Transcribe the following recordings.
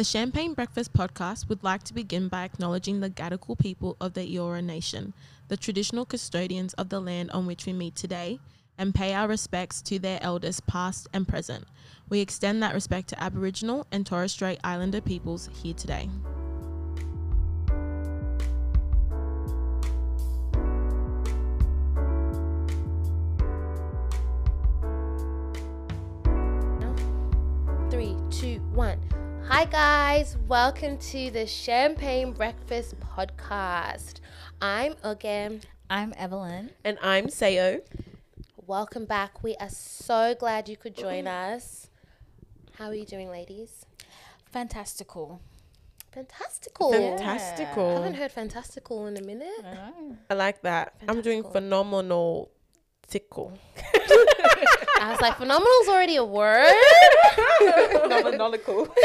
The Champagne Breakfast podcast would like to begin by acknowledging the Gadigal people of the Eora Nation, the traditional custodians of the land on which we meet today, and pay our respects to their elders past and present. We extend that respect to Aboriginal and Torres Strait Islander peoples here today. Hi, guys. Welcome to the Champagne Breakfast Podcast. I'm Ugam. I'm Evelyn. And I'm Sayo. Welcome back. We are so glad you could join us. How are you doing, ladies? Fantastical. Fantastical. Fantastical. I haven't heard fantastical in a minute. I like that. I'm doing phenomenal tickle. I was like, phenomenal's already a word. Phenomenalical.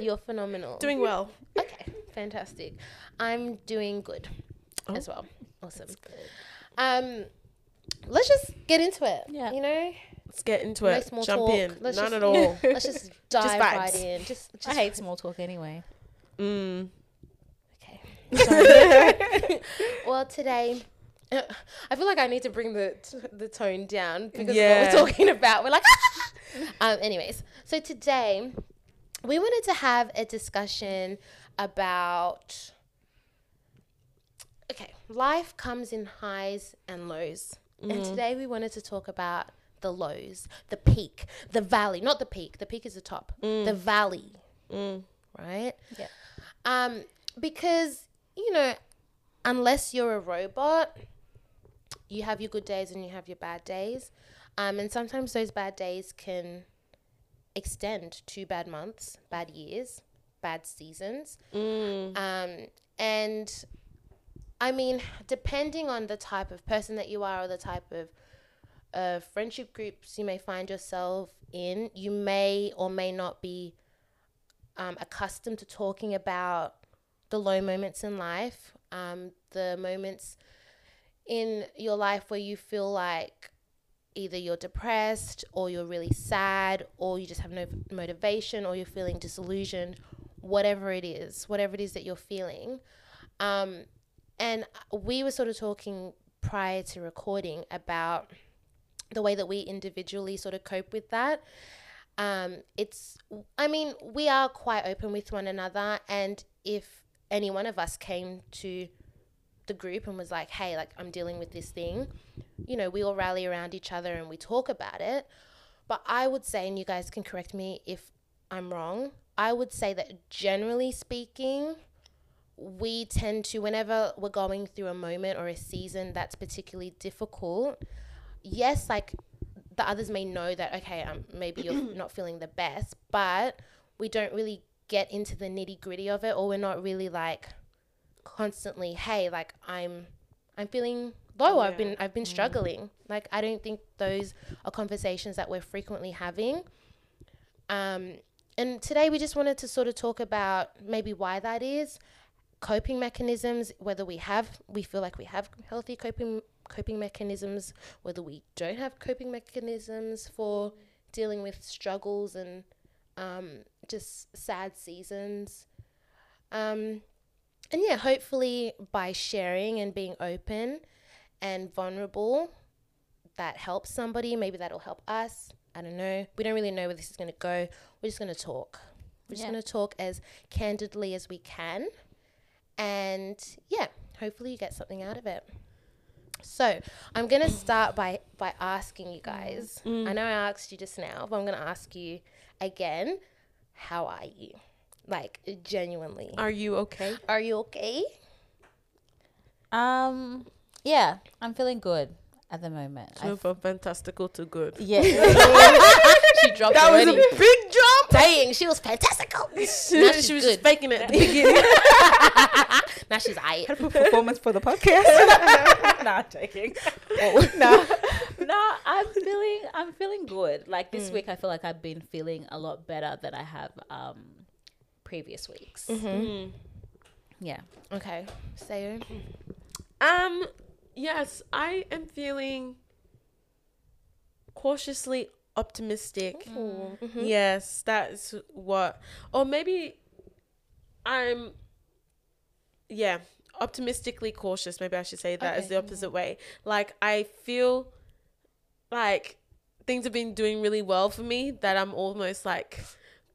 You're phenomenal. doing well. Okay, fantastic. I'm doing good Oh. as well. Awesome. Um, let's just get into it. Yeah. You know, Let's get into it. no it. small Jump talk. in. Let's None just, at all. Let's just dive vibes. right in. Just, just I hate small talk anyway. Mm. Okay. well, today. I feel like I need to bring the the tone down because Yeah. of what we're talking about. We're like, um. Anyways, so today we wanted to have a discussion about. Okay, life comes in highs and lows, and Mm. today we wanted to talk about the lows, the peak, the valley. Not the peak. The peak is the top. The valley, Mm. right? Yeah. Um, because you know, unless you're a robot, you have your good days and you have your bad days. Um, and sometimes those bad days can extend to bad months, bad years, bad seasons. Mm. Um, and I mean, depending on the type of person that you are or the type of uh, friendship groups you may find yourself in, you may or may not be um, accustomed to talking about the low moments in life, um, the moments in your life where you feel like either you're depressed or you're really sad or you just have no motivation or you're feeling disillusioned, whatever it is, whatever it is that you're feeling. Um, and we were sort of talking prior to recording about the way that we individually sort of cope with that. Um, it's, I mean, we are quite open with one another. And if any one of us came to the group and was like, hey, like, I'm dealing with this thing, you know, we all rally around each other and we talk about it. But I would say, and you guys can correct me if I'm wrong, I would say that generally speaking, we tend to, whenever we're going through a moment or a season that's particularly difficult, yes, like the others may know that, okay, um, maybe you're not feeling the best, but we don't really get into the nitty gritty of it, or we're not really like constantly, hey, like I'm, I'm feeling low. I've been, I've been struggling. Like I don't think those are conversations that we're frequently having. Um, and today we just wanted to sort of talk about maybe why that is, coping mechanisms, whether we have, we feel like we have healthy coping coping mechanisms, whether we don't have coping mechanisms for dealing with struggles and um, just sad seasons. Um, and yeah, hopefully by sharing and being open and vulnerable, that helps somebody. Maybe that'll help us. I don't know. We don't really know where this is going to go. We're just going to talk. We're just Yeah. going to talk as candidly as we can. And yeah, hopefully you get something out of it. So I'm gonna start by by asking you guys. Mm. I know I asked you just now, but I'm gonna ask you again. How are you? Like genuinely, Are you okay? are you okay? Um, yeah, I'm feeling good at the moment. I Went from fantastical to good. yeah, She dropped That was a already. big jump. Dang, she was fantastical. now she was good. just faking it at the beginning. now she's I. performance for the podcast. nah, joking. no, no, I'm feeling, I'm feeling good. Like this week, I feel like I've been feeling a lot better than I have um previous weeks. Mm. Yeah. Okay, so Um, yes, I am feeling cautiously optimistic. Ooh, mhm. Yes, that's what. Or maybe I'm, yeah, optimistically cautious. Maybe I should say that as Okay. the opposite way. Like, I feel like things have been doing really well for me that I'm almost like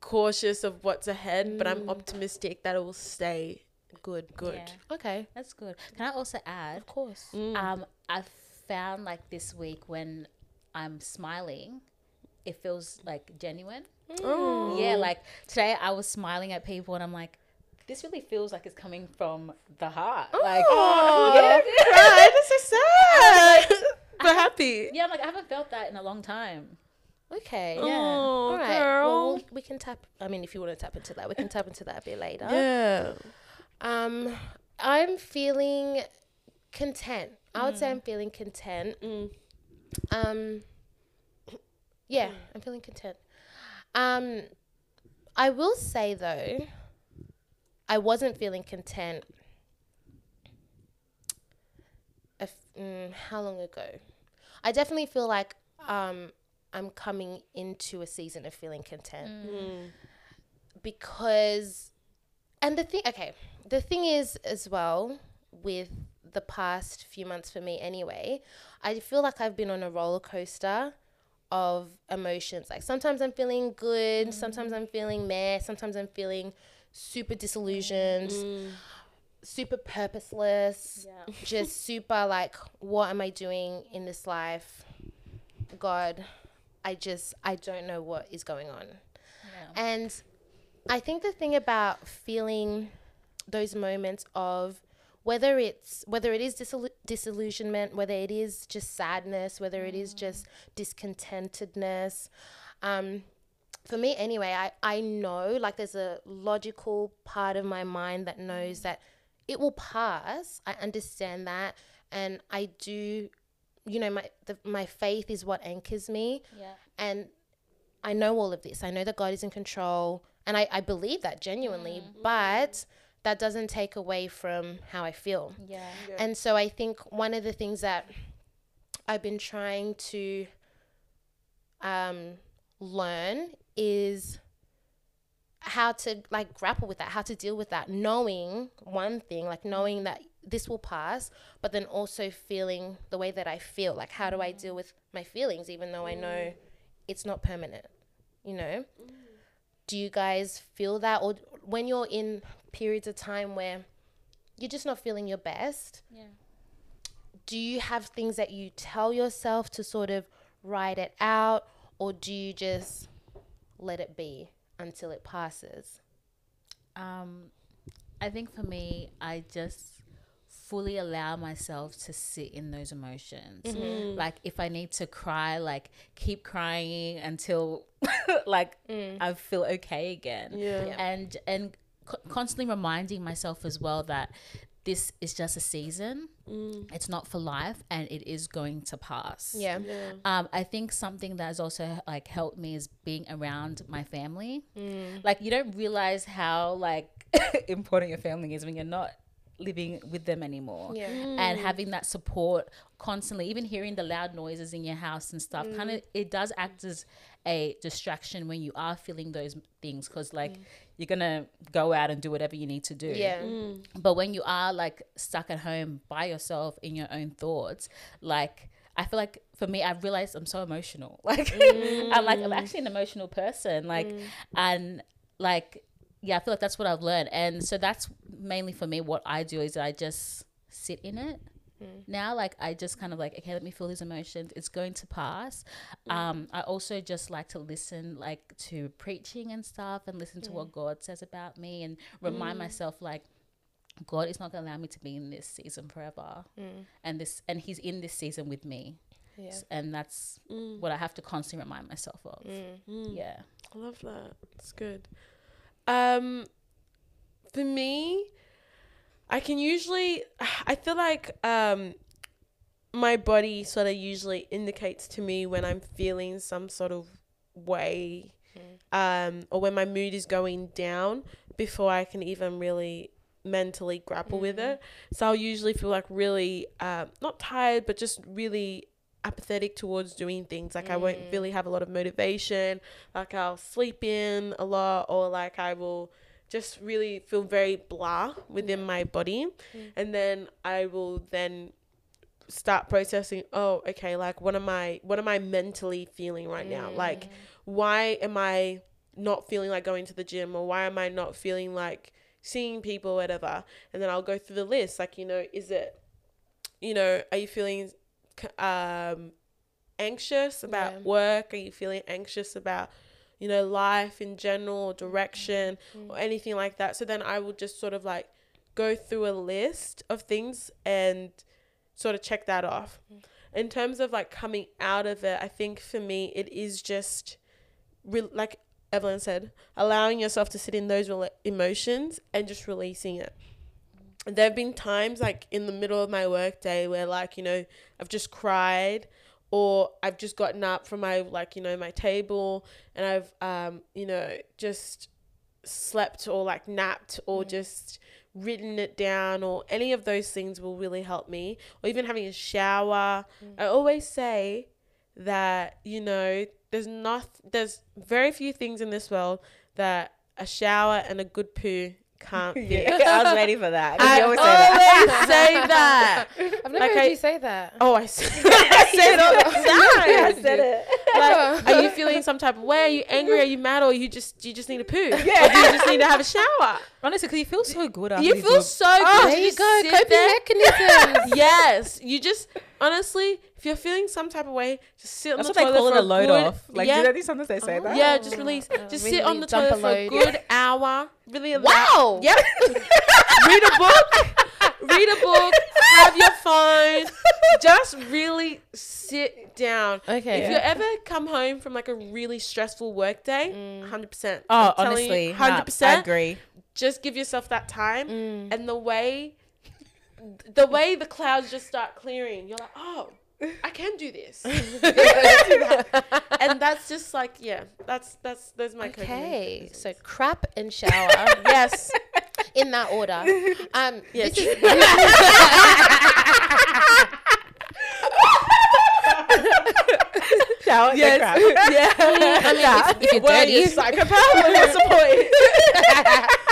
cautious of what's ahead, but I'm Mm. optimistic that it will stay Good. good. Yeah, Okay. that's good. Can I also add? Of course. Mm. Um, I've found like this week when I'm smiling, it feels like genuine. Oh. Yeah, like today I was smiling at people and I'm like, this really feels like it's coming from the heart. Like, Oh, yeah, right, that's so sad. but happy. yeah, I'm like I haven't felt that in a long time. Okay. Yeah. Oh, All right. girl. Well, we'll, we can tap. I mean, if you want to tap into that, we can tap into that a bit later. yeah. Um, I'm feeling content. I would say I'm feeling content. Mm. Um, yeah, I'm feeling content. Um, I will say though, I wasn't feeling content. A f- mm, how long ago? I definitely feel like um, I'm coming into a season of feeling content Mm. because and the thing okay the thing is as well with the past few months for me anyway i feel like i've been on a roller coaster of emotions like sometimes i'm feeling good sometimes i'm feeling meh sometimes i'm feeling super disillusioned Mm. super purposeless Yeah. just super like what am i doing in this life god i just i don't know what is going on Yeah. and I think the thing about feeling those moments of whether it's whether it is disillu- disillusionment, whether it is just sadness, whether it is just discontentedness, um, for me anyway, I, I know like there's a logical part of my mind that knows that it will pass. I understand that, and I do, you know, my the, my faith is what anchors me, Yeah. and I know all of this. I know that God is in control, and I, I believe that genuinely, but that doesn't take away from how I feel. Yeah. And so I think one of the things that I've been trying to um, learn is how to like grapple with that, how to deal with that, knowing one thing, like knowing that this will pass, but then also feeling the way that I feel. Like, how do I deal with my feelings, even though I know it's not permanent, you know? Do you guys feel that? Or when you're in periods of time where you're just not feeling your best, Yeah. do you have things that you tell yourself to sort of write it out, or do you just let it be until it passes? Um, I think for me, I just fully allow myself to sit in those emotions. Mm-hmm. Like if I need to cry, like keep crying until like I feel okay again. Yeah. Yeah. And and co- constantly reminding myself as well that this is just a season. It's not for life, and it is going to pass. Yeah. Yeah. Um, I think something that has also like helped me is being around my family. Mm. Like you don't realize how like important your family is when you're not living with them anymore. Yeah. And mm. having that support constantly, even hearing the loud noises in your house and stuff, mm. kind of it does act as a distraction when you are feeling those things because like mm. you're gonna go out and do whatever you need to do. Yeah. But when you are like stuck at home by yourself in your own thoughts, like I feel like for me, I've realized I'm so emotional. Like I'm like I'm actually an emotional person. Like and like yeah, I feel like that's what I've learned. And so that's mainly for me what I do is I just sit in it. Mm. Now, like I just kind of like, okay, let me feel these emotions. It's going to pass. Mm. Um, I also just like to listen, like to preaching and stuff, and listen to what mm. God says about me, and remind myself, like, God is not going to allow me to be in this season forever, and this, and He's in this season with me, Yeah. S- and that's what I have to constantly remind myself of. Yeah, I love that. It's good. Um, for me, I can usually. I feel like um, my body sort of usually indicates to me when I'm feeling some sort of way, um, or when my mood is going down before I can even really mentally grapple with it. So I'll usually feel like really um, not tired, but just really apathetic towards doing things. Like I won't mm. really have a lot of motivation. Like I'll sleep in a lot, or like I will just really feel very blah within my mm. body, mm. and then I will then start processing. Oh, okay. Like what am I? What am I mentally feeling right now? Like why am I not feeling like going to the gym, or why am I not feeling like seeing people, whatever? And then I'll go through the list. Like you know, is it you know, are you feeling um, anxious about Yeah. work? Are you feeling anxious about, you know, life in general, or direction, or anything like that? So then I will just sort of like go through a list of things and sort of check that off. In terms of like coming out of it, I think for me, it is just re- like Evelyn said, allowing yourself to sit in those rela- emotions and just releasing it there have been times like in the middle of my work day where like you know i've just cried or i've just gotten up from my like you know my table and i've um you know just slept or like napped or just written it down or any of those things will really help me or even having a shower. I always say that you know there's not there's very few things in this world that a shower and a good poo can't fix Yeah, I was ready for that. 'cause I you always say that. say that. I've never Like heard I- you say that. Oh, I say, I say it all the time. I said it. Like, are you feeling some type of way? Are you angry? Are you mad? Or you just you just need a poo? Yeah. Or do you just need to have a shower? Honestly, because you feel so good after You you feel do- so oh, good. there you just go. Coping there. mechanisms. Yes, you just honestly, if you're feeling some type of way, just sit on That's the what they toilet call it a load good, off. Like, yeah, do you know these sometimes they say that? yeah, just release. Just sit on the toilet for a good hour. Really allow- Wow. Yep. Read a book. Read a book. Have your phone. Just really sit down. Okay. If you ever come home from like a really stressful work day, Mm. hundred percent. Oh, honestly, nah, hundred I agree. Just give yourself that time, Mm. and the way, the way the clouds just start clearing, you're like, oh. I can do this, and that's just like yeah. That's that's those my Okay, so crap and shower yes, in that order. Um, Yeah, this is, Shower, yes, crap. yeah. I mean, if, if you're What are dirty, you, psychopath? What's the point?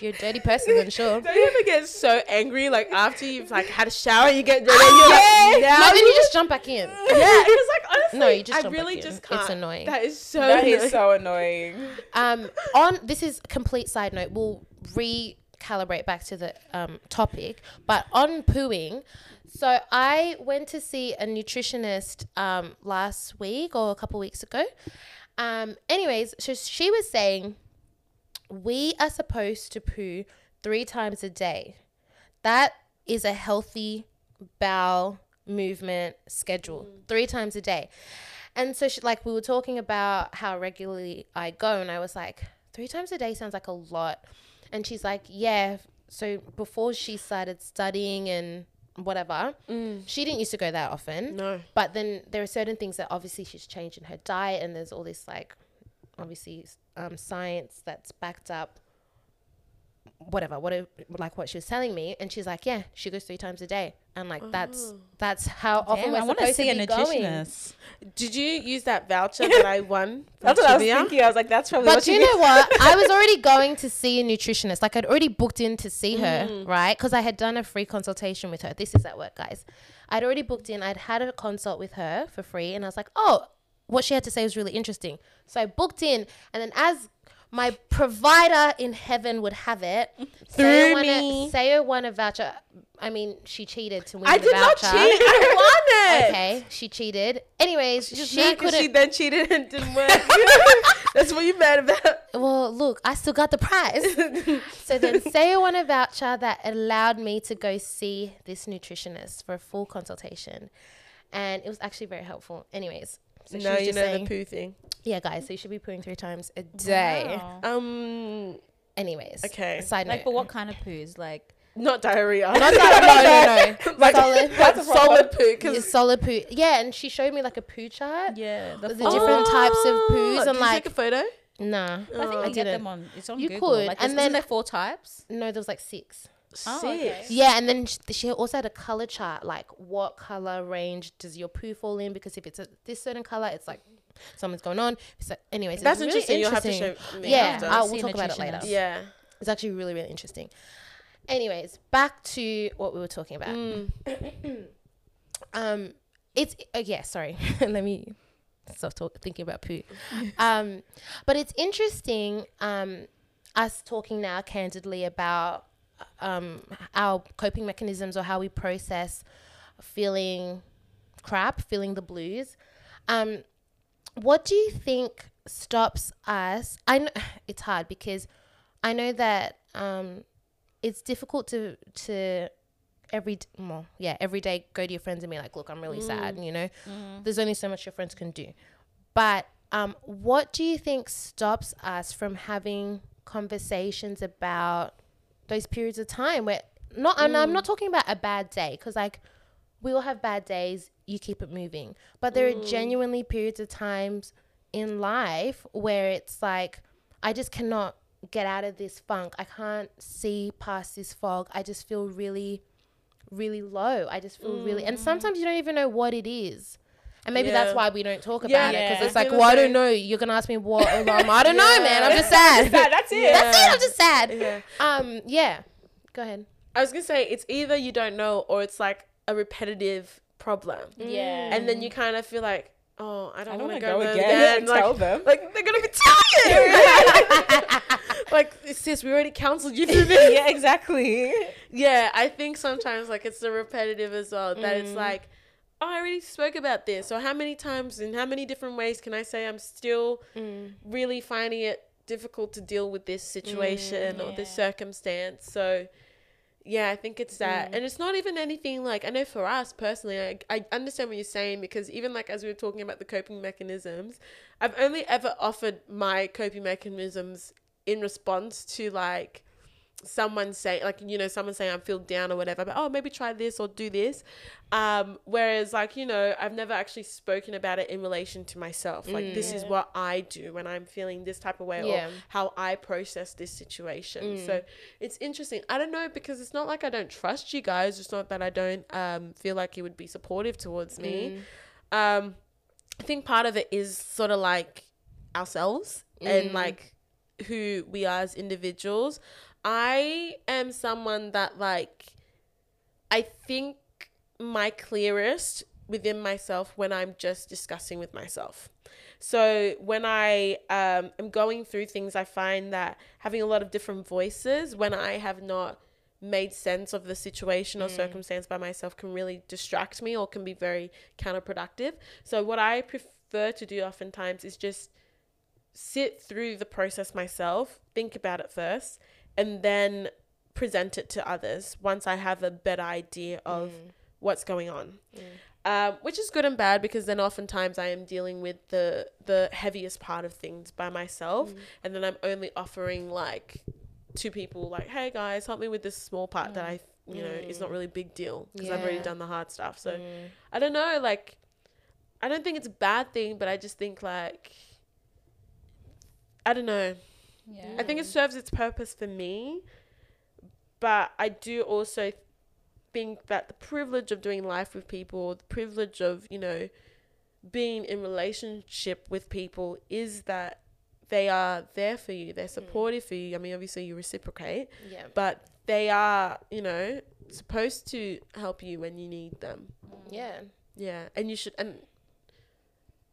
If you're a dirty person, then sure. Don't you ever get so angry like after you've like had a shower, you get dirty, and you're like, now No, then you you- just jump back in. yeah, it's like honestly, No, you just I jump really back just It's can't. It's annoying. That is so. That annoying. is so annoying. Um, on this is a complete side note. We'll recalibrate back to the um, topic, but on pooing. So I went to see a nutritionist um, last week or a couple weeks ago. Um, anyways, so she was saying we are supposed to poo three times a day. That is a healthy bowel movement schedule, mm. three times a day. And so, she, like, we were talking about how regularly I go, and I was like, three times a day sounds like a lot. And she's like, yeah. So, before she started studying and whatever, mm. she didn't used to go that often. No. But then there are certain things that obviously she's changed in her diet, and there's all this, like, obviously, um, science that's backed up whatever what it, like what she was telling me and she's like yeah she goes three times a day. And like that's that's how often Damn, we're I want to see to a be going. nutritionist. Did you use that voucher that I won? That's what I was thinking. I was like, that's probably but what you she know what? I was already going to see a nutritionist. Like i'd already booked in to see her Mm. right? Because i had done a free consultation with her. This is at work guys. I'd already booked in. I'd had a consult with her for free and i was like oh what she had to say was really interesting so i booked in and then as my provider in heaven would have it Through Sayo won me. A, Sayo won a voucher. I mean, she cheated to win I the did not cheat. I won it. Okay, she cheated. Anyways, Just she couldn't. She then cheated and didn't win. That's what you're mad about. well, look, I still got the prize. so then, Sayo won a voucher that allowed me to go see this nutritionist for a full consultation, and it was actually very helpful. Anyways, so she no, you just know saying, the poo thing. yeah, guys, so you should be pooing three times a day. Wow. Um, Anyways, Okay. Side note. Like, for what kind of poos? Like, not diarrhea. Not that, no, no, no. Like, solid, like solid poo. It's Because solid poo. Yeah, and she showed me like a poo chart. yeah, the The full- different types of poos Did and you like take a photo? nah. I think Oh, you I get didn't. them on. It's on You Google. could, Like, and and then- isn't there four types? No, there was like six. Oh, okay. Yeah, and then she also had a color chart, like what color range does your poo fall in? Because if it's a, this certain color, it's like something's going on. So, anyways, it's That's really interesting. You'll have to show me Yeah, after. I See will talk about it later. yeah. It's actually really, really interesting. Anyways, back to what we were talking about. Mm. Um, it's uh, yeah. Sorry, let me stop talk, thinking about poo. um, but it's interesting. Um, us talking now candidly about um our coping mechanisms or how we process feeling crap, feeling the blues. Um, what do you think stops us? I know it's hard because I know that um, it's difficult to to every well, yeah every day go to your friends and be like, look, I'm really sad. You know, there's only so much your friends can do. But um, what do you think stops us from having conversations about those periods of time where not and I'm not mm. talking about a bad day because like we all have bad days you keep it moving. But there are mm. genuinely periods of times in life where it's like I just cannot get out of this funk. I can't see past this fog. I just feel really really low. I just feel really and mm. sometimes you don't even know what it is and maybe Yeah. that's why we don't talk Yeah, about it because it's I was like, well, I don't know. You're gonna ask me what alarm? I don't know, man. I'm just sad. That's it. That's it. I'm just sad. Yeah. Um, yeah. Go ahead. I was gonna say it's either you don't know or it's like a repetitive problem, Yeah. and then you kind of feel like, oh, I I don't, don't want want to to go, go there again. again. Like, tell them. like they're gonna be tired. like sis, we already counseled you through this. yeah, exactly. Yeah, I think sometimes like it's the repetitive as well. That Mm. it's like, oh, I already spoke about this. Or how many times and how many different ways can I say I'm still Mm. really finding it difficult to deal with this situation or this circumstance. So yeah, I think it's that. Mm. And it's not even anything like I know for us personally, I, I understand what you're saying because even like as we were talking about the coping mechanisms, I've only ever offered my coping mechanisms in response to like someone saying like you know someone saying I'm feel down or whatever but oh maybe try this or do this um whereas like you know I've never actually spoken about it in relation to myself like this is what I do when I'm feeling this type of way Yeah. or how I process this situation Mm. so it's interesting I don't know because it's not like I don't trust you guys it's not that I don't um feel like you would be supportive towards me Mm. um I think part of it is sort of like ourselves and Mm. like who we are as individuals. I am someone that like I think my clearest within myself when I'm just discussing with myself. So when I um, am going through things, I find that having a lot of different voices when I have not made sense of the situation or circumstance by myself can really distract me or can be very counterproductive. So what I prefer to do oftentimes is just sit through the process myself, think about it first, and then present it to others once I have a better idea of mm. what's going on. Um, which is good and bad because then oftentimes I am dealing with the the heaviest part of things by myself, mm. and then I'm only offering like to people like, "Hey guys, help me with this small part that I you know is not really a big deal because I've already done the hard stuff." So I don't know, like I don't think it's a bad thing, but I just think like I don't know. Yeah. I think it serves its purpose for me, but I do also think that the privilege of doing life with people, the privilege of, you know, being in relationship with people is that they are there for you. They're mm. supportive for you. I mean, obviously you reciprocate, Yeah. but they are, you know, supposed to help you when you need them. Yeah. Yeah, and you should and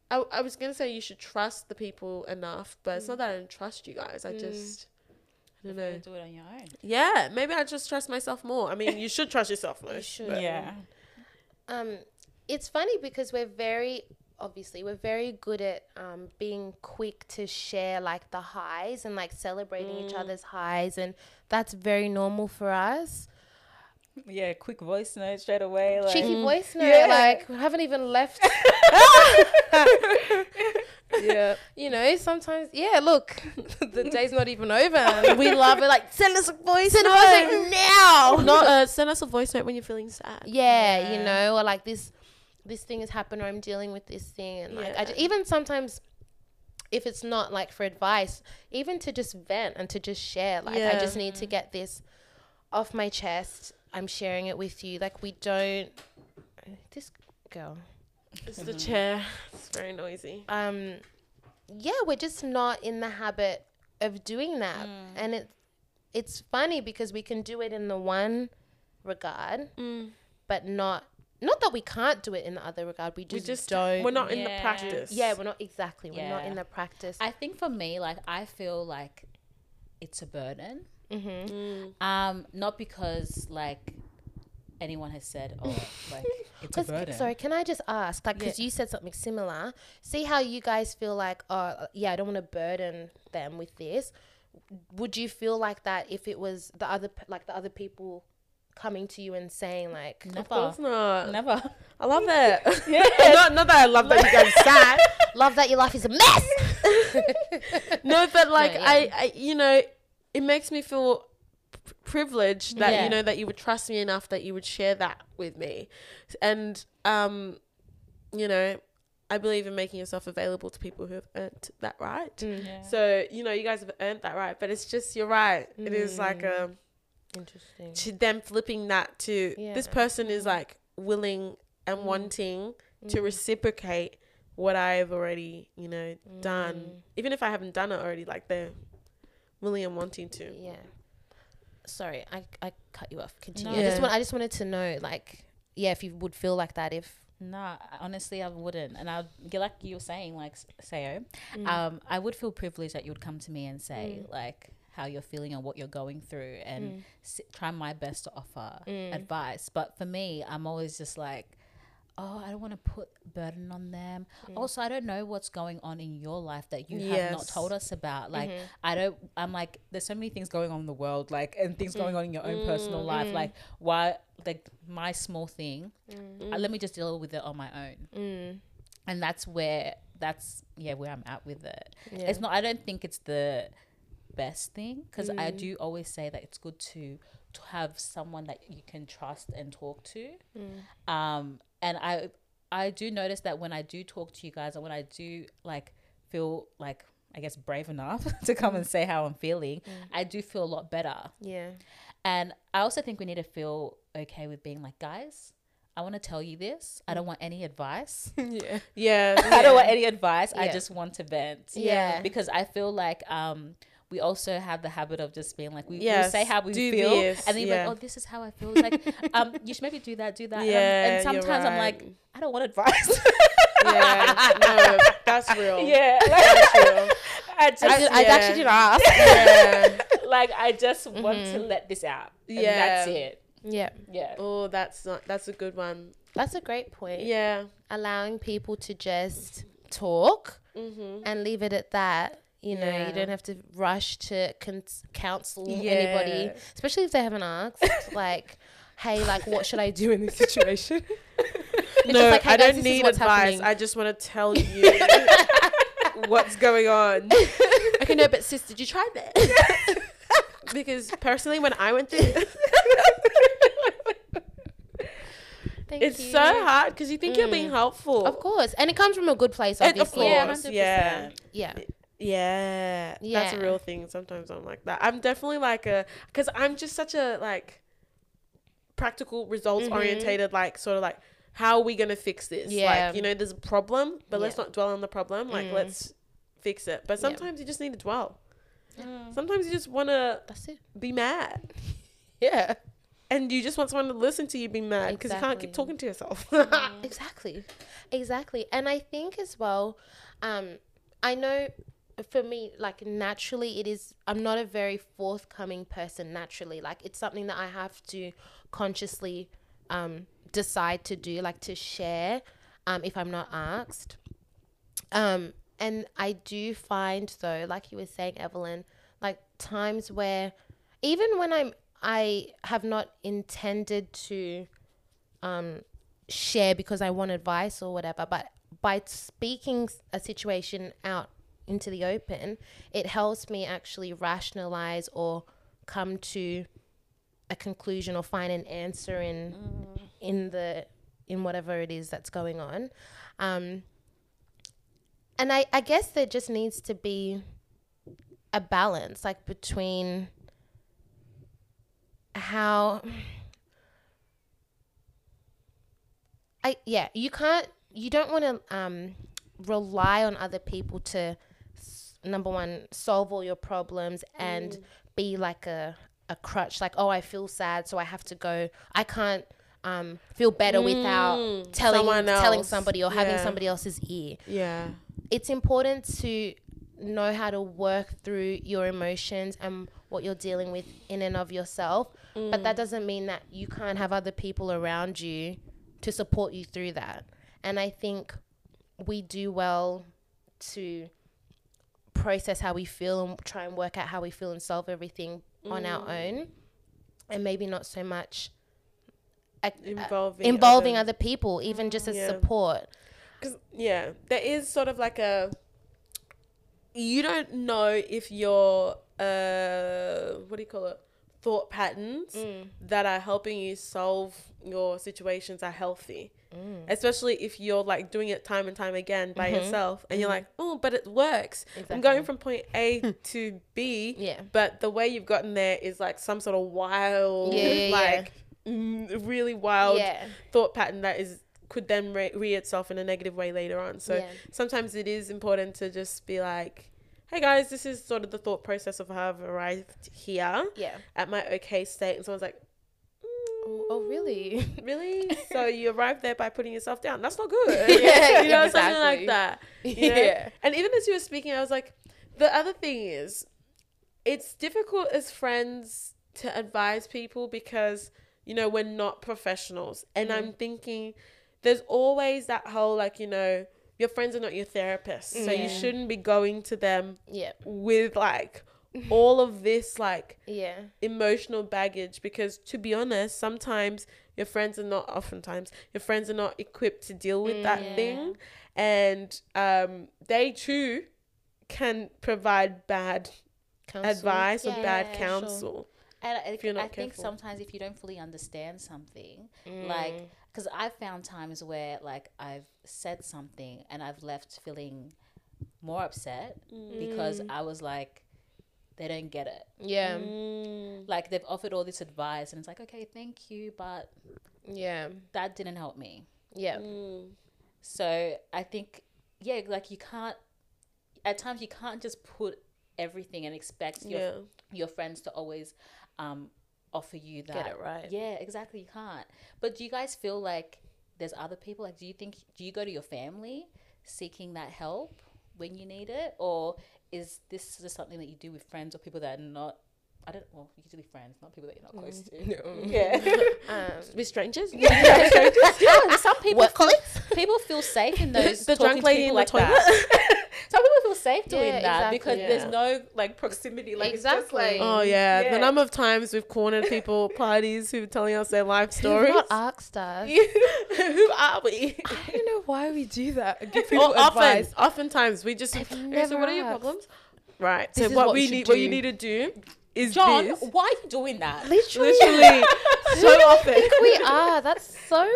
I, I was gonna say you should trust the people enough, but it's not that I don't trust you guys. I Mm. just I don't know. do it on your own. Yeah, maybe I just trust myself more. I mean, you should trust yourself more. You should. but- Yeah. Um, it's funny because we're very obviously we're very good at um, being quick to share like the highs and like celebrating each other's highs and that's very normal for us Yeah, quick voice note straight away. Like, cheeky voice note Yeah. like we haven't even left Yeah. you know sometimes yeah look the day's not even over and we love it like send us a voice send a voice note now Not uh, send us a voice note when you're feeling sad. yeah, you know, or like this this thing has happened or I'm dealing with this thing and like I ju- Yeah. even sometimes if it's not like for advice, even to just vent and to just share, like I just need to Mm. get this off my chest. I'm sharing it with you. Like we don't. This girl. It's the chair. It's very noisy. Um, yeah, we're just not in the habit of doing that, and it it's funny because we can do it in the one regard, Mm. but not not that we can't do it in the other regard. We We just, just don't. We're not in the practice. yeah, we're not exactly. We're not in the practice. I think for me, like I feel like it's a burden. Mm-hmm. Mm. Um, not because like anyone has said, oh, like it's a burden. Sorry, can I just ask, like, because Yeah. you said something similar. See how you guys feel like, oh, yeah, I don't want to burden them with this. Would you feel like that if it was the other, like the other people coming to you and saying like, Of Never, course not. never. I love that. not, not that I love that you guys sad. love that your life is a mess. No, but like yeah. I, I, you know, it makes me feel p- privileged that Yeah. you know that you would trust me enough that you would share that with me, and um, you know, I believe in making yourself available to people who have earned that right. Mm. Yeah. So you know, you guys have earned that right, but it's just you're right. It is mm. like a Interesting. to them flipping that to this person is like willing and mm. wanting to reciprocate what I've already, you know, done. Even if I haven't done it already, like they're willing and wanting to. Yeah. Sorry, I, I cut you off. Continue. No. I just want I just wanted to know, like, yeah, if you would feel like that if No, honestly, I wouldn't. And I'd get like you were saying, like Sayo, Mm. um, I would feel privileged that you would come to me and say like how you're feeling and what you're going through, and Mm. s- try my best to offer advice. But for me, I'm always just like. Oh, I don't want to put burden on them. Mm. Also, I don't know what's going on in your life that you have not told us about. Like, Mm-hmm. I don't. I'm like, there's so many things going on in the world, like, and things going on in your own personal Mm. life. Like, why? Like, my small thing. Mm. uh, let me just deal with it on my own and that's where that's yeah where i'm at with it it's not i don't think it's the best thing because i Mm. do always say that it's good to to have someone that you can trust and talk to Mm. um and i i do notice that when i do talk to you guys and when i do like feel like i guess brave enough to come Mm. and say how i'm feeling i do feel a lot better yeah. and I also think we need to feel okay with being like, guys, I want to tell you this. I don't want any advice. yeah. Yeah. I don't want any advice. I just want to vent. Yeah. Because I feel like um we also have the habit of just being like we will Yes, say how we feel this, and then you're yeah. like, oh, this is how I feel. It's like, um, you should maybe do that, do that. And I'm- Yeah, and you're sometimes I'm like. I don't want advice. Yeah. No, that's real. yeah. That's real. I just I, did, I actually did ask. Yeah. like I just want to let this out. And Yeah. that's it. yeah. Yeah. Oh, that's not. That's a good one. That's a great point. Yeah. Allowing people to just talk Mm-hmm. and leave it at that. You know, Yeah. you don't have to rush to cons- counsel Yeah. anybody, especially if they haven't asked. like, hey, like, what should I do in this situation? It's No, like, hey, I guys, don't need advice. happening. I just want to tell you what's going on. Okay, no, but sis, did you try that? because personally, when I went through, Thank it's you. so hard because you think you're being mm. helpful. Of course, and it comes from a good place, And of obviously. course, Yeah, yeah. 100%. Yeah. Yeah, that's a real thing. Sometimes I'm like that. I'm definitely like a because I'm just such a like practical results Mm-hmm. orientated like sort of like how are we gonna fix this? Yeah. Like you know, there's a problem, but let's not dwell on the problem. Like Mm. let's fix it. But Yeah. sometimes you just need to dwell. Sometimes you just want to That's it. be mad, Yeah. and you just want someone to listen to you be mad because you can't keep talking to yourself. Exactly. Exactly. And I think as well, um, I know for me, like naturally, it is, I'm not a very forthcoming person naturally. Like it's something that I have to consciously um, decide to do, like to share um, if I'm not asked. Um, and I do find though, like you were saying, Evelyn, like times where even when I'm, I have not intended to um, share because I want advice or whatever, but by speaking a situation out into the open, it helps me actually rationalize or come to a conclusion or find an answer in in the in whatever it is that's going on. Um, and I, I guess there just needs to be a balance like between how I yeah, you can't you don't want to um rely on other people to number one solve all your problems and be like a a crutch like oh I feel sad so I have to go I can't um feel better without Mm, telling someone telling somebody or having Yeah. somebody else's ear Yeah. it's important to know how to work through your emotions and what you're dealing with in and of yourself. But that doesn't mean that you can't have other people around you to support you through that. And I think we do well to process how we feel and try and work out how we feel and solve everything on our own. And maybe not so much uh, Involving involving other- other people, even just as Yeah. support. Because yeah, there is sort of like a. You don't know if your uh, what do you call it? Thought patterns Mm. that are helping you solve your situations are healthy. Mm. Especially if you're like doing it time and time again by yourself, and you're Mhm. like, oh, but it works. I'm going from point A to B, Yeah. but the way you've gotten there is like some sort of wild, Yeah, yeah, yeah. like mm, really wild yeah. thought pattern that is could then re- re itself in a negative way later on. So yeah. sometimes it is important to just be like, hey guys, this is sort of the thought process of how I've arrived here Yeah. at my okay state. And someone's like, Oh, oh, really? really? so you arrived there by putting yourself down. That's not good. Yeah, you know, something like that. you know? Yeah. And even as you were speaking, I was like, the other thing is, it's difficult as friends to advise people because, you know, we're not professionals. And I'm mm. thinking there's always that whole, like, you know, your friends are not your therapists. So you shouldn't be going to them Yeah. with, like, all of this, like, Yeah. emotional baggage because to be honest sometimes your friends are not oftentimes your friends are not equipped to deal with that Yeah. thing and um they too can provide bad Counsel. advice or bad Yeah, sure. counsel And I, If you're not I think sometimes if you don't fully understand something, Mm. like, because I've found times where like I've said something and I've left feeling more upset because Mm. I was like, they don't get it. Yeah. Like they've offered all this advice and it's like, okay, thank you, but Yeah. that didn't help me. Yeah. Mm. So I think, yeah, like you can't. At times, you can't just put everything and expect your yeah your friends to always um, offer you that. Get it right. Yeah, exactly. You can't. But do you guys feel like there's other people? Like, do you think do you go to your family seeking that help when you need it, or is this just something that you do with friends or people that are not? I don't. Well, usually friends, not people that you're not close to. Yeah. Um, with strangers yeah. Some people Work feel, colleagues? people feel safe in those The drunk lady people in like the toilet. that. Some people feel safe doing Yeah, that exactly. because Yeah. there's no like proximity. Like it's just Exactly. like oh yeah. Yeah. the number of times we've cornered people parties who are telling us their life Who've not asked us. who are we I don't know why we do that. Give Or people often, advice. oftentimes we just. Okay, so what are your asked. problems? Right. This so what, what we we should need, what you need to do is John, this. why are you doing that? Literally. Literally, so often. we are. That's so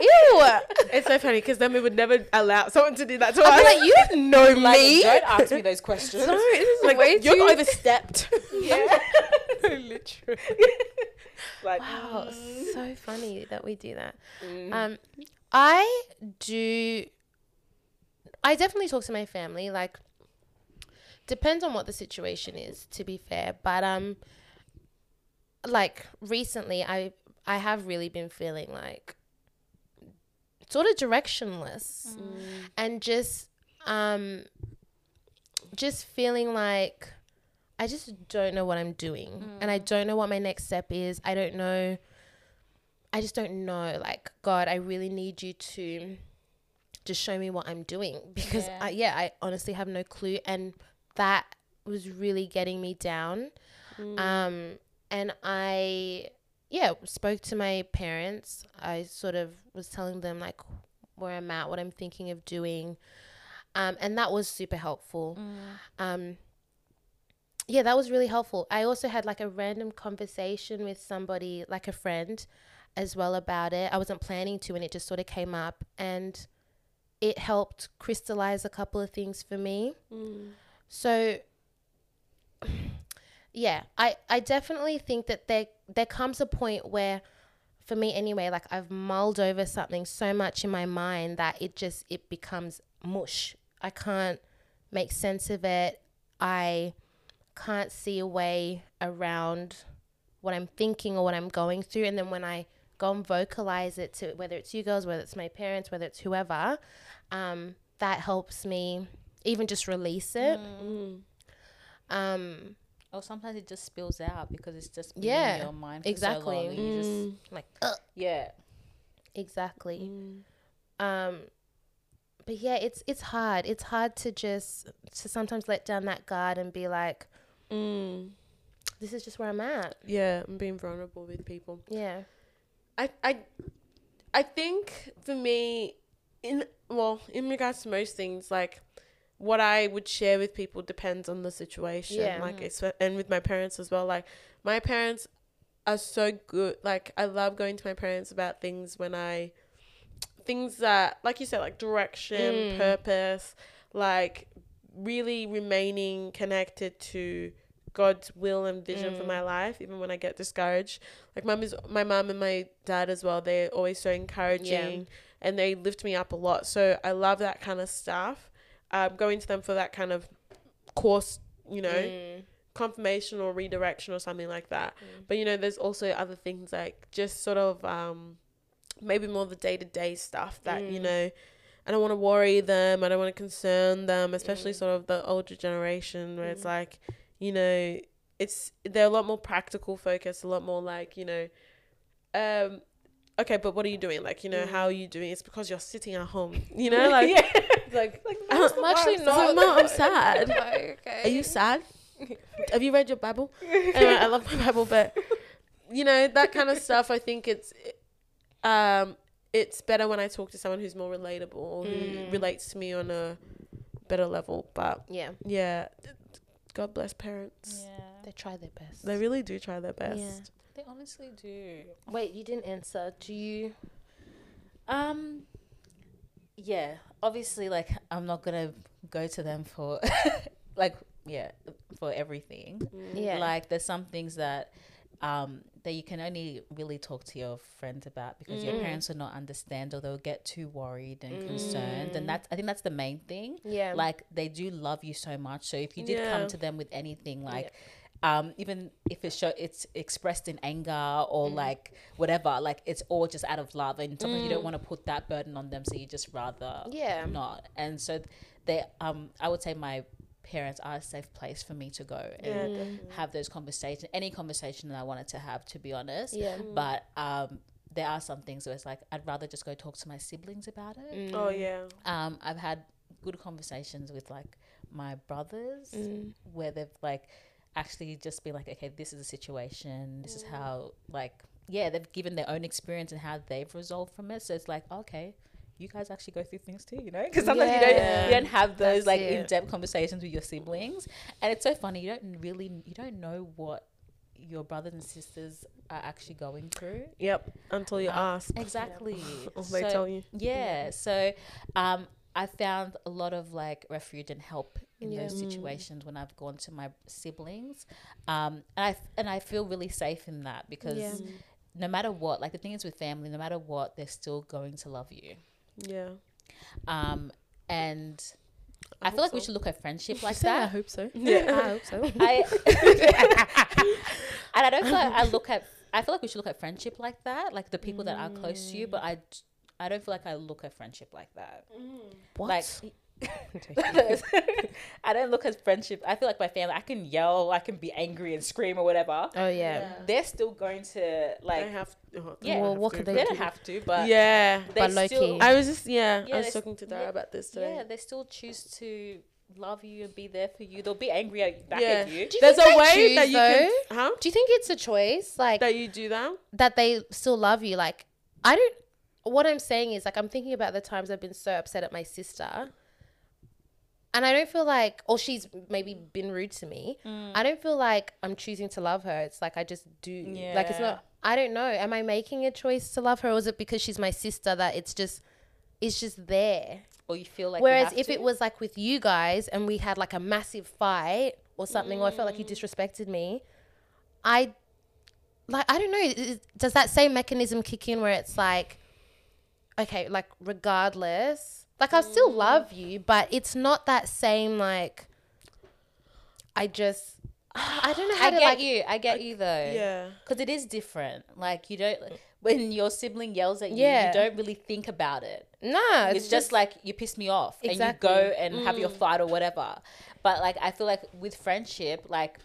ew. It's so funny because then we would never allow someone to do that to I'd us. be like, you didn't know Like, me. don't ask me those questions. Sorry, this is Like, like you're you're overstepped. yeah. Literally. like, Wow, it's so funny that we do that. mm. Um, I do. I definitely talk to my family. Like, depends on what the situation is. To be fair, but um, like recently, I I have really been feeling like sort of directionless, and just um, just feeling like I just don't know what I'm doing, and I don't know what my next step is. I don't know. I just don't know. Like, God, I really need you to just show me what I'm doing because, Yeah. I, yeah, I honestly have no clue. And that was really getting me down. Um, and I, yeah, spoke to my parents. I sort of was telling them, like, where I'm at, what I'm thinking of doing. Um, and that was super helpful. Um, yeah, that was really helpful. I also had like a random conversation with somebody, like a friend, as well about it. I wasn't planning to, and it just sort of came up, and it helped crystallize a couple of things for me. Mm. So, yeah, I I definitely think that there there comes a point where for me anyway, like I've mulled over something so much in my mind that it just it becomes mush. I can't make sense of it. I can't see a way around what I'm thinking or what I'm going through and then when I go and vocalize it to whether it's you girls, whether it's my parents, whether it's whoever, um, that helps me even just release it. Mm. Um, Or sometimes it just spills out because it's just been Yeah, in your mind for exactly. so long. and you just- Mm. like, Ugh. yeah. exactly. Mm. Um, but yeah, it's it's hard. It's hard to just to sometimes let down that guard and be like, Mm. this is just where I'm at. Yeah, I'm being vulnerable with people. Yeah. I I I think for me in well, in regards to most things, like what I would share with people depends on the situation. Yeah. Like it's and with my parents as well. Like my parents are so good. Like I love going to my parents about things when I things that like you said, like direction, Mm. purpose, like really remaining connected to God's will and vision for Mm. my life, even when I get discouraged. Like mum is my mum and my dad as well. They're always so encouraging, and they lift me up a lot. So I love that kind of stuff. Um, going to them for that kind of course, you know, Mm. confirmation or redirection or something like that. Mm. But you know, there's also other things like just sort of um, maybe more the day to day stuff that you Mm. know. I don't want to worry them. I don't want to concern them, especially Mm. sort of the older generation where it's Mm. like, you know, it's they're a lot more practical focused, a lot more like you know, um, okay, but what are you doing? Like you know, how are you doing? It's because you're sitting at home, you know, like yeah. like. I'm actually It's not. like, "Mom, I'm sad. okay. Are you sad? Have you read your Bible? anyway, I love my Bible, but you know that kind of stuff. I think it's um it's better when I talk to someone who's more relatable or who Mm. relates to me on a better level. But Yeah. yeah, God bless parents. yeah. They try their best. They really do try their best. Yeah. They honestly do. Wait, you didn't answer. Do you? Um, yeah, obviously, like I'm not gonna go to them for, like, yeah, for everything. Yeah. Like, there's some things that, um, that you can only really talk to your friends about because your Mm. parents will not understand or they'll get too worried and concerned. Mm. And that's, I think that's the main thing. yeah. Like, they do love you so much. So if you did Yeah. come to them with anything, like, um, even if it's show, it's expressed in anger or Mm. like whatever, like it's all just out of love, and sometimes you don't Mm. want to put that burden on them, so you just rather Yeah. not. And so they, um, I would say my parents are a safe place for me to go and Yeah, Mm. have those conversations, any conversation that I wanted to have, to be honest. Yeah. But um, there are some things where it's like I'd rather just go talk to my siblings about it. Mm. Oh yeah. Um, I've had good conversations with like my brothers Mm. where they've like actually just be like, okay, this is a situation. This is Mm. how like yeah, they've given their own experience and how they've resolved from it. So it's like okay. You guys actually go through things too, you know, because sometimes you don't you don't have those That's like in depth conversations with your siblings, and it's so funny. You don't really you don't know what your brothers and sisters are actually going through. Yep. Until you Um, ask, Exactly. or they So- tell you. yeah. So um, I found a lot of like refuge and help in Yeah. those situations when I've gone to my siblings, um, and I and I feel really safe in that because Yeah. no matter what, like the thing is with family, no matter what, they're still going to love you. Yeah. Um, and I, I feel hope like we should look at friendship like that. I hope so. Yeah. I hope so. I and I don't feel like I look at. I feel like we should look at friendship like that, like the people that are close to you. But I, d- I don't feel like I look at friendship like that. Mm. What? Like, I don't look at friendship. I feel like my family. I can yell, I can be angry and scream or whatever. oh yeah. They're still going to like. I have. Oh, Yeah. I Well, have what to. could they they don't have to, but yeah. But low still, key. I was just yeah. Yeah, I was talking to Dara yeah, about this today. Yeah, they still choose to love you and be there for you. They'll be angry at, back Yeah. at you. You There's a way choose, that you can, huh? Do you think it's a choice, like That you do that. that they still love you? Like I don't. What I'm saying is, like, I'm thinking about the times I've been so upset at my sister, and I don't feel like, or she's maybe been rude to me. I don't feel like I'm choosing to love her. It's like I just do. Like it's not. I don't know. Am I making a choice to love her, or is it because she's my sister that it's just, it's just there? or you feel like. Whereas if to? it was like with you guys and we had like a massive fight or something, or I felt like you Mm. disrespected me, I like I don't know. Does that same mechanism kick in where it's like, okay, like regardless, like I Mm. still love you, but it's not that same like. I just, I don't know how I to get like. you. I get you though. Yeah. Because it is different. Like you don't when your sibling yells at you, Yeah. you don't really think about it. Nah, It's, just, like you pissed me off, Exactly. and you go and have your fight or whatever. But like I feel like with friendship, like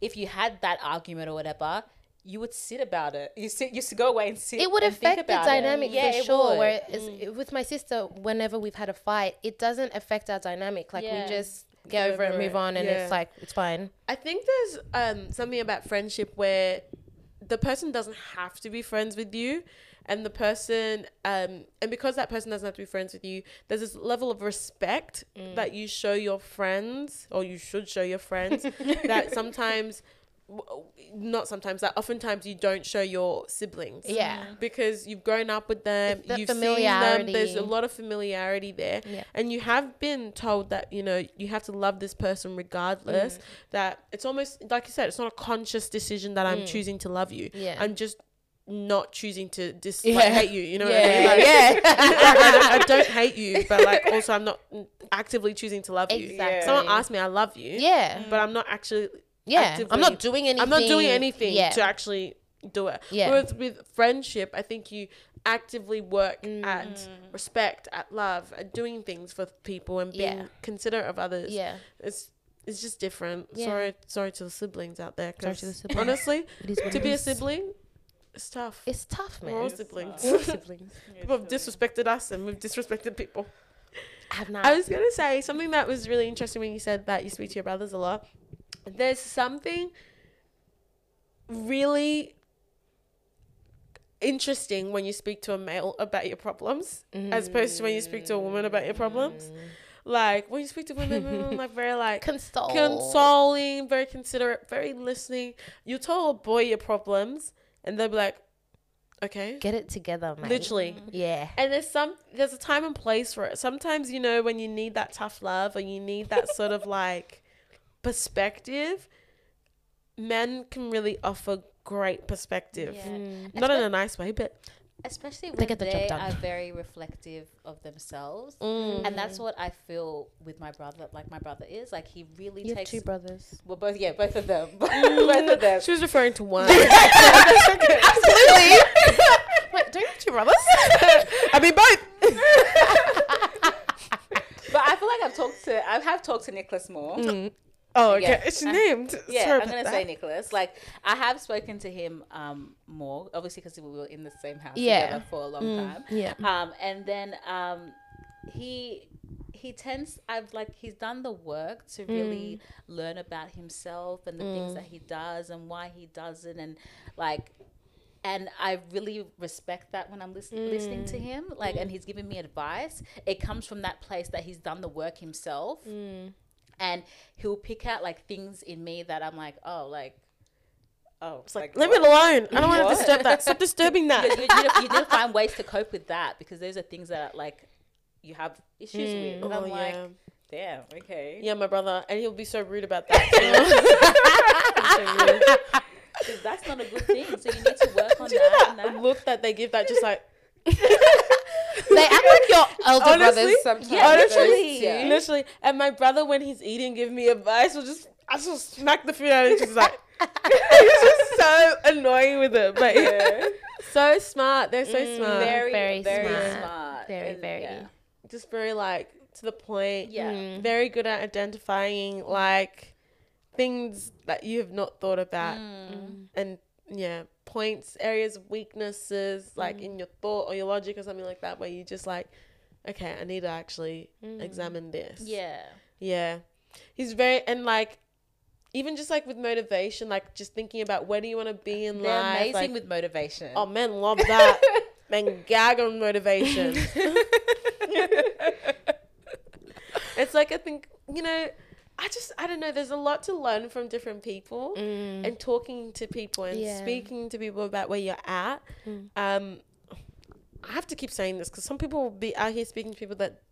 if you had that argument or whatever. You would sit about it. You sit. You used to go away and sit. it would and think affect the about it. dynamic Yeah, for it sure. would. Whereas with my sister, whenever we've had a fight, it doesn't affect our dynamic. Like Yeah. we just get over it, over move on, and Yeah. it's like it's fine. I think there's um something about friendship where the person doesn't have to be friends with you and the person um and because that person doesn't have to be friends with you there's this level of respect that you show your friends or you should show your friends that sometimes w- not sometimes that oftentimes you don't show your siblings Yeah. because you've grown up with them the you've seen them there's a lot of familiarity there Yeah. and you have been told that you know you have to love this person regardless Mm. that it's almost like you said it's not a conscious decision that i'm choosing to love you Mm. Yeah. i'm just not choosing to dis Yeah. like, hate you you know what i mean like, Yeah. I, don't, I don't hate you but like also i'm not actively choosing to love you someone asked me i love you yeah. but i'm not actually Yeah. actively- I'm not doing anything. i'm not doing anything Yeah. to actually do it Yeah. whereas with friendship i think you actively work Mm. at respect at love at doing things for people and being Yeah. considerate of others yeah. it's it's just different. Yeah. Sorry, sorry to the siblings out there. Sorry to 'cause the siblings. Honestly, It is what to be a sibling, it's tough. It's tough, man. We're all siblings. We're all siblings. People have disrespected us, and we've disrespected people. I have not. I was gonna say something that was really interesting when you said that you speak to your brothers a lot. There's something really interesting when you speak to a male about your problems, as opposed to when you speak to a woman about your problems. Like when you speak to women, women like very like Console. consoling, very considerate, very listening. You tell a boy your problems, and they'll be like, "Okay." Get it together, man. Literally. Yeah. And there's some there's a time and place for it. Sometimes you know when you need that tough love or you need that sort of like perspective, men can really offer great perspective. Yeah. Mm. Not in a nice way, but especially when They they, get the job done. are very reflective of themselves Mm. and that's what i feel with my brother like my brother is like he really You have takes two brothers. well both yeah both of them both of them she was referring to one. Absolutely. Wait, don't you have two brothers? I mean both. but i feel like i've talked to i have talked to nicholas more Oh, okay. Yeah. It's Uh, named. yeah Sorry i'm gonna that. say nicholas like i have spoken to him um more obviously because we were in the same house Yeah. together for a long Mm, time yeah. um and then um he he tends i've like he's done the work to really learn about himself and the things that he does and why he does it and like and I really respect that when I'm lis- listening to him, like, and he's giving me advice. It comes from that place that he's done the work himself, and he'll pick out like things in me that I'm like, oh, like, oh, It's like, leave it alone. I don't want to disturb that. Stop disturbing that. you, you, need, you need to find ways to cope with that because those are things that like you have issues with. Mm. And Oh, I'm like, yeah. damn, okay. Yeah, my brother, and he'll be so rude about that. too. so that's not a good thing. So you need to work on Do you know that. that that. look that they give? That just like They act like your elder Honestly? brothers sometimes. Yeah, honestly, literally. Yeah. literally. And my brother, when he's eating, give me advice. Will just I just smack the food out of him. Just like he's just so annoying with it, but Yeah. so smart. They're so smart. very, Very very, smart. smart. Very, And, very. yeah. just very like to the point. Yeah. Very good at identifying like things that you have not thought about, Mm. and yeah, points, areas of weaknesses, like mm. in your thought or your logic or something like that, where you just like, okay, I need to actually mm. examine this. Yeah. Yeah. He's very and like even just like with motivation, like just thinking about where do you want to be in They're life. amazing like, with motivation. oh men love that. men gag on motivation. it's like I think, you know, I just I don't know, there's a lot to learn from different people and talking to people and Yeah. speaking to people about where you're at. Um I have to keep saying this because some people will be out here speaking to people that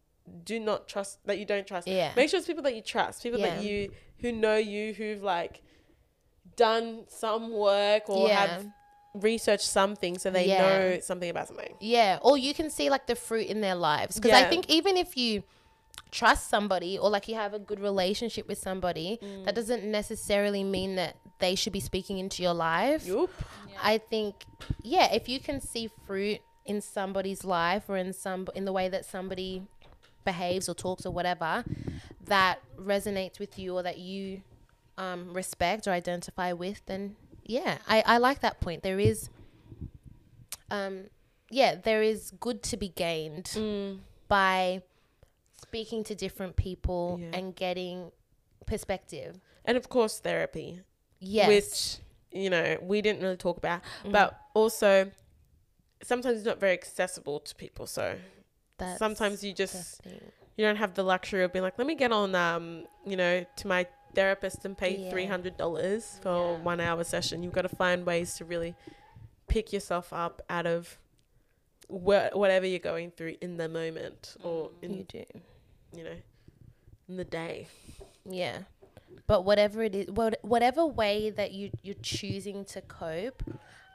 do not trust that you don't trust. Yeah. Make sure it's people that you trust, people that you who know you, who've like done some work or Yeah. have researched something so they Yeah. know something about something. Yeah, or you can see like the fruit in their lives. Because I think even if you trust somebody or like you have a good relationship with somebody, Mm. that doesn't necessarily mean that they should be speaking into your life. Yup. I think, yeah, if you can see fruit in somebody's life or in some in the way that somebody behaves or talks or whatever, that resonates with you or that you um, respect or identify with, then yeah, I, I like that point. There is, um, yeah, there is good to be gained Mm. by speaking to different people Yeah. and getting perspective. And of course therapy. Yes. Which, you know, we didn't really talk about. Mm. But also sometimes it's not very accessible to people. So That's sometimes you just you don't have the luxury of being like, let me get on um, you know, to my therapist and pay Yeah. three hundred dollars for Yeah. one hour session. You've got to find ways to really pick yourself up out of wha- whatever you're going through in the moment or mm. in You do. you know in the day. Yeah. But whatever it is, what, whatever way that you you're choosing to cope,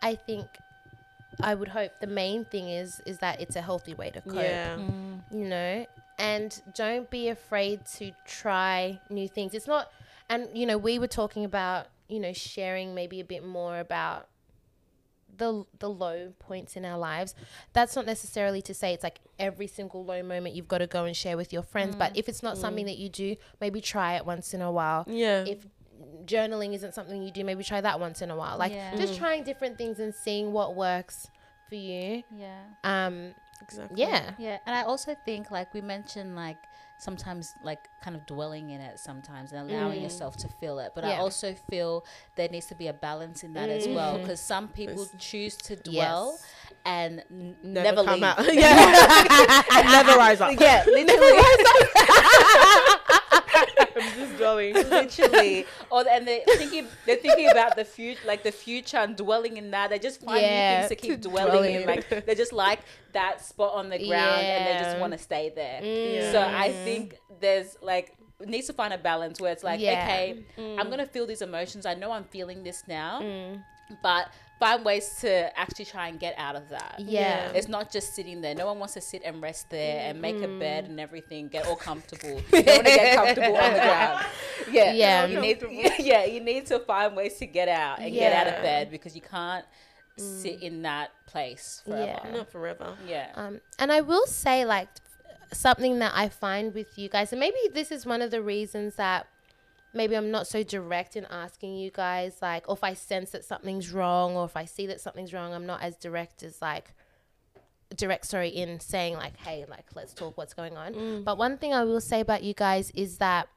I think I would hope the main thing is is that it's a healthy way to cope. Yeah. Mm. You know, and don't be afraid to try new things. It's not and you know, we were talking about, you know, sharing maybe a bit more about the the low points in our lives. That's not necessarily to say it's like every single low moment you've got to go and share with your friends, but mm. if it's not something mm. that you do, maybe try it once in a while. Yeah. If journaling isn't something you do, maybe try that once in a while. Like Yeah. just mm. trying different things and seeing what works for you. Yeah. Um exactly. yeah. Yeah, and I also think like we mentioned like sometimes like kind of dwelling in it sometimes and allowing mm. yourself to feel it. But I also feel there needs to be a balance in that as well mm. because some people choose to dwell and n- Never, never, come leave. out. yeah. and never rise up. Yeah, literally. Going. literally. Or and they're thinking they're thinking about the future, like the future, and dwelling in that. They just find Yeah, new things to keep to dwelling dwell in. Like they just like that spot on the ground, and they just want to stay there. Mm. So I think there's like needs to find a balance where it's like, Yeah. okay, I'm gonna feel these emotions. I know I'm feeling this now, Mm. but find ways to actually try and get out of that. Yeah. It's not just sitting there. No one wants to sit and rest there and make a Mm. bed and everything, get all comfortable. You don't want to get comfortable on the ground. Yeah. Yeah. You need yeah, you need to find ways to get out and get out of bed because you can't sit in that place forever. Yeah. Not forever. Yeah. Um, and I will say, like, something that I find with you guys, and maybe this is one of the reasons that maybe I'm not so direct in asking you guys, like, or if I sense that something's wrong, or if I see that something's wrong, I'm not as direct as, like, direct, sorry, in saying, like, hey, like, let's talk what's going on. Mm. But one thing I will say about you guys is that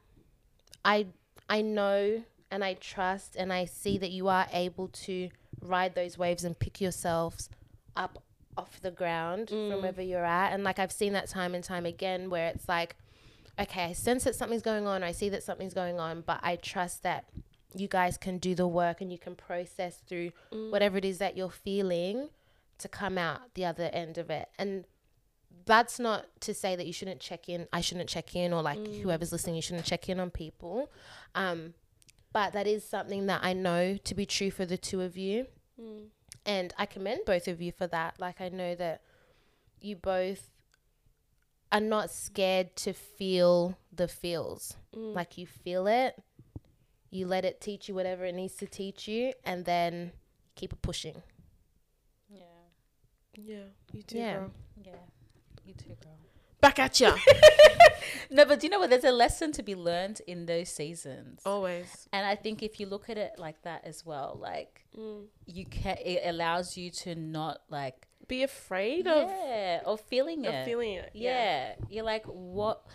I, I know and I trust and I see that you are able to ride those waves and pick yourselves up off the ground from mm. wherever you're at. And like I've seen that time and time again where it's like, okay, I sense that something's going on, I see that something's going on, but I trust that you guys can do the work and you can process through mm. whatever it is that you're feeling to come out the other end of it. And that's not to say that you shouldn't check in. I shouldn't check in, or like mm. whoever's listening, you shouldn't check in on people. Um, but that is something that I know to be true for the two of you. Mm. And I commend both of you for that. Like, I know that you both are not scared to feel the feels. Mm. Like, you feel it, you let it teach you whatever it needs to teach you, and then keep it pushing. Yeah. Yeah. You too, Yeah. girl. Yeah. You too, girl. Back at ya. No, but do you know what? There's a lesson to be learned in those seasons. Always. And I think if you look at it like that as well, like mm. you can, it allows you to not like, Be afraid of, yeah, of feeling of it. feeling it. yeah. You're like, what?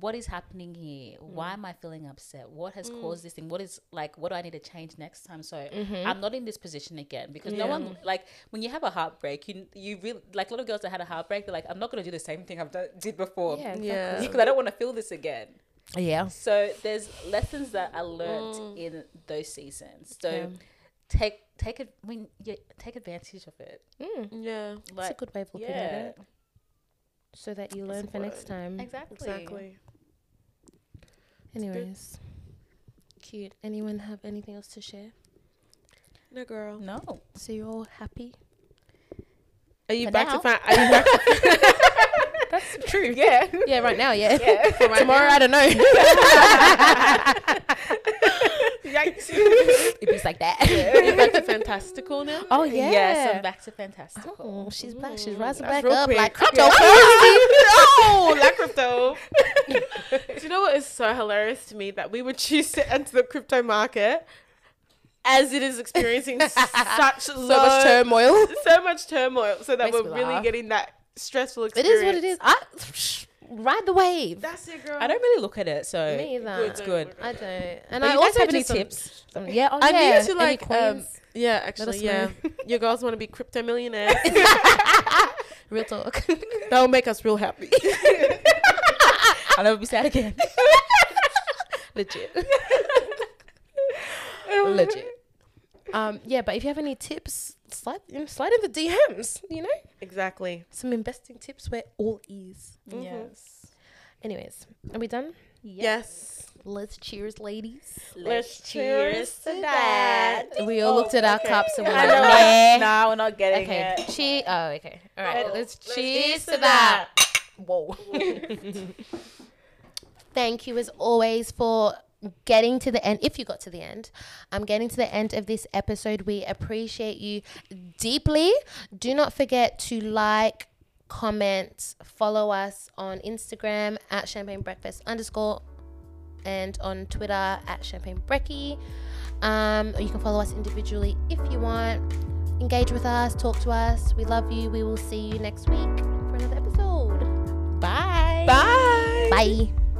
What is happening here? Mm. Why am I feeling upset? What has mm. caused this thing? What is like? What do I need to change next time? So mm-hmm. I'm not in this position again because no one like when you have a heartbreak, you you really like a lot of girls that had a heartbreak. They're like, I'm not gonna do the same thing I've done, did before. Yeah, Yeah. because I don't want to feel this again. Yeah. So there's lessons that I learned mm. in those seasons. So Yeah. Take take it when you take advantage of it. Mm. Yeah. Like That's a good way of looking yeah, at it. so that you learn for next time. Exactly. Exactly. Anyways, cute. Anyone have anything else to share? No, girl. No. So you're all happy? Are you For back now. to find? Are you back to That's true. Yeah. Yeah, right now, yeah. Yeah. Tomorrow, I don't know. Yikes. It be like that. You're back to fantastical now. Oh yeah. Yes, I'm back to fantastical. Oh, she's back. She's rising that's back up quick. like Yeah. cryptocurrency. oh, like crypto. Do you know what is so hilarious to me that we would choose to enter the crypto market as it is experiencing such so low, much turmoil. so much turmoil, so that Makes we're really laugh. getting that stressful experience. It is what it is. I ride the wave. That's it, girl. I don't really look at it, so Me either. It's good. I don't. And But I you guys also have any just some- tips? some- yeah. Oh, I yeah. need to Any like, um, coins? yeah, us actually, yeah. Your girls want to be crypto millionaires. Real talk. That'll make us real happy. I'll never be sad again. Legit. Legit. Um, yeah, but if you have any tips, slide you know, slide in the DMs. You know, exactly. some investing tips. We're all ears. Mhm. Yes. Anyways, are we done? Yes. Let's cheers, ladies. Let's cheers to that. We all looked at our okay. cups and we're like, know. nah. Nah, we're not getting Okay. it. Che- oh, okay. All right. Oh, let's let's cheers cheers to to that. Whoa. Thank you as always for getting to the end. If you got to the end, I'm getting to the end of this episode. We appreciate you deeply. Do not forget to like, comment, follow us on Instagram at champagne breakfast underscore and on Twitter at champagne brecky. Um, or you can follow us individually if you want. Engage with us, talk to us. We love you. We will see you next week for another episode. Bye. Bye. Bye.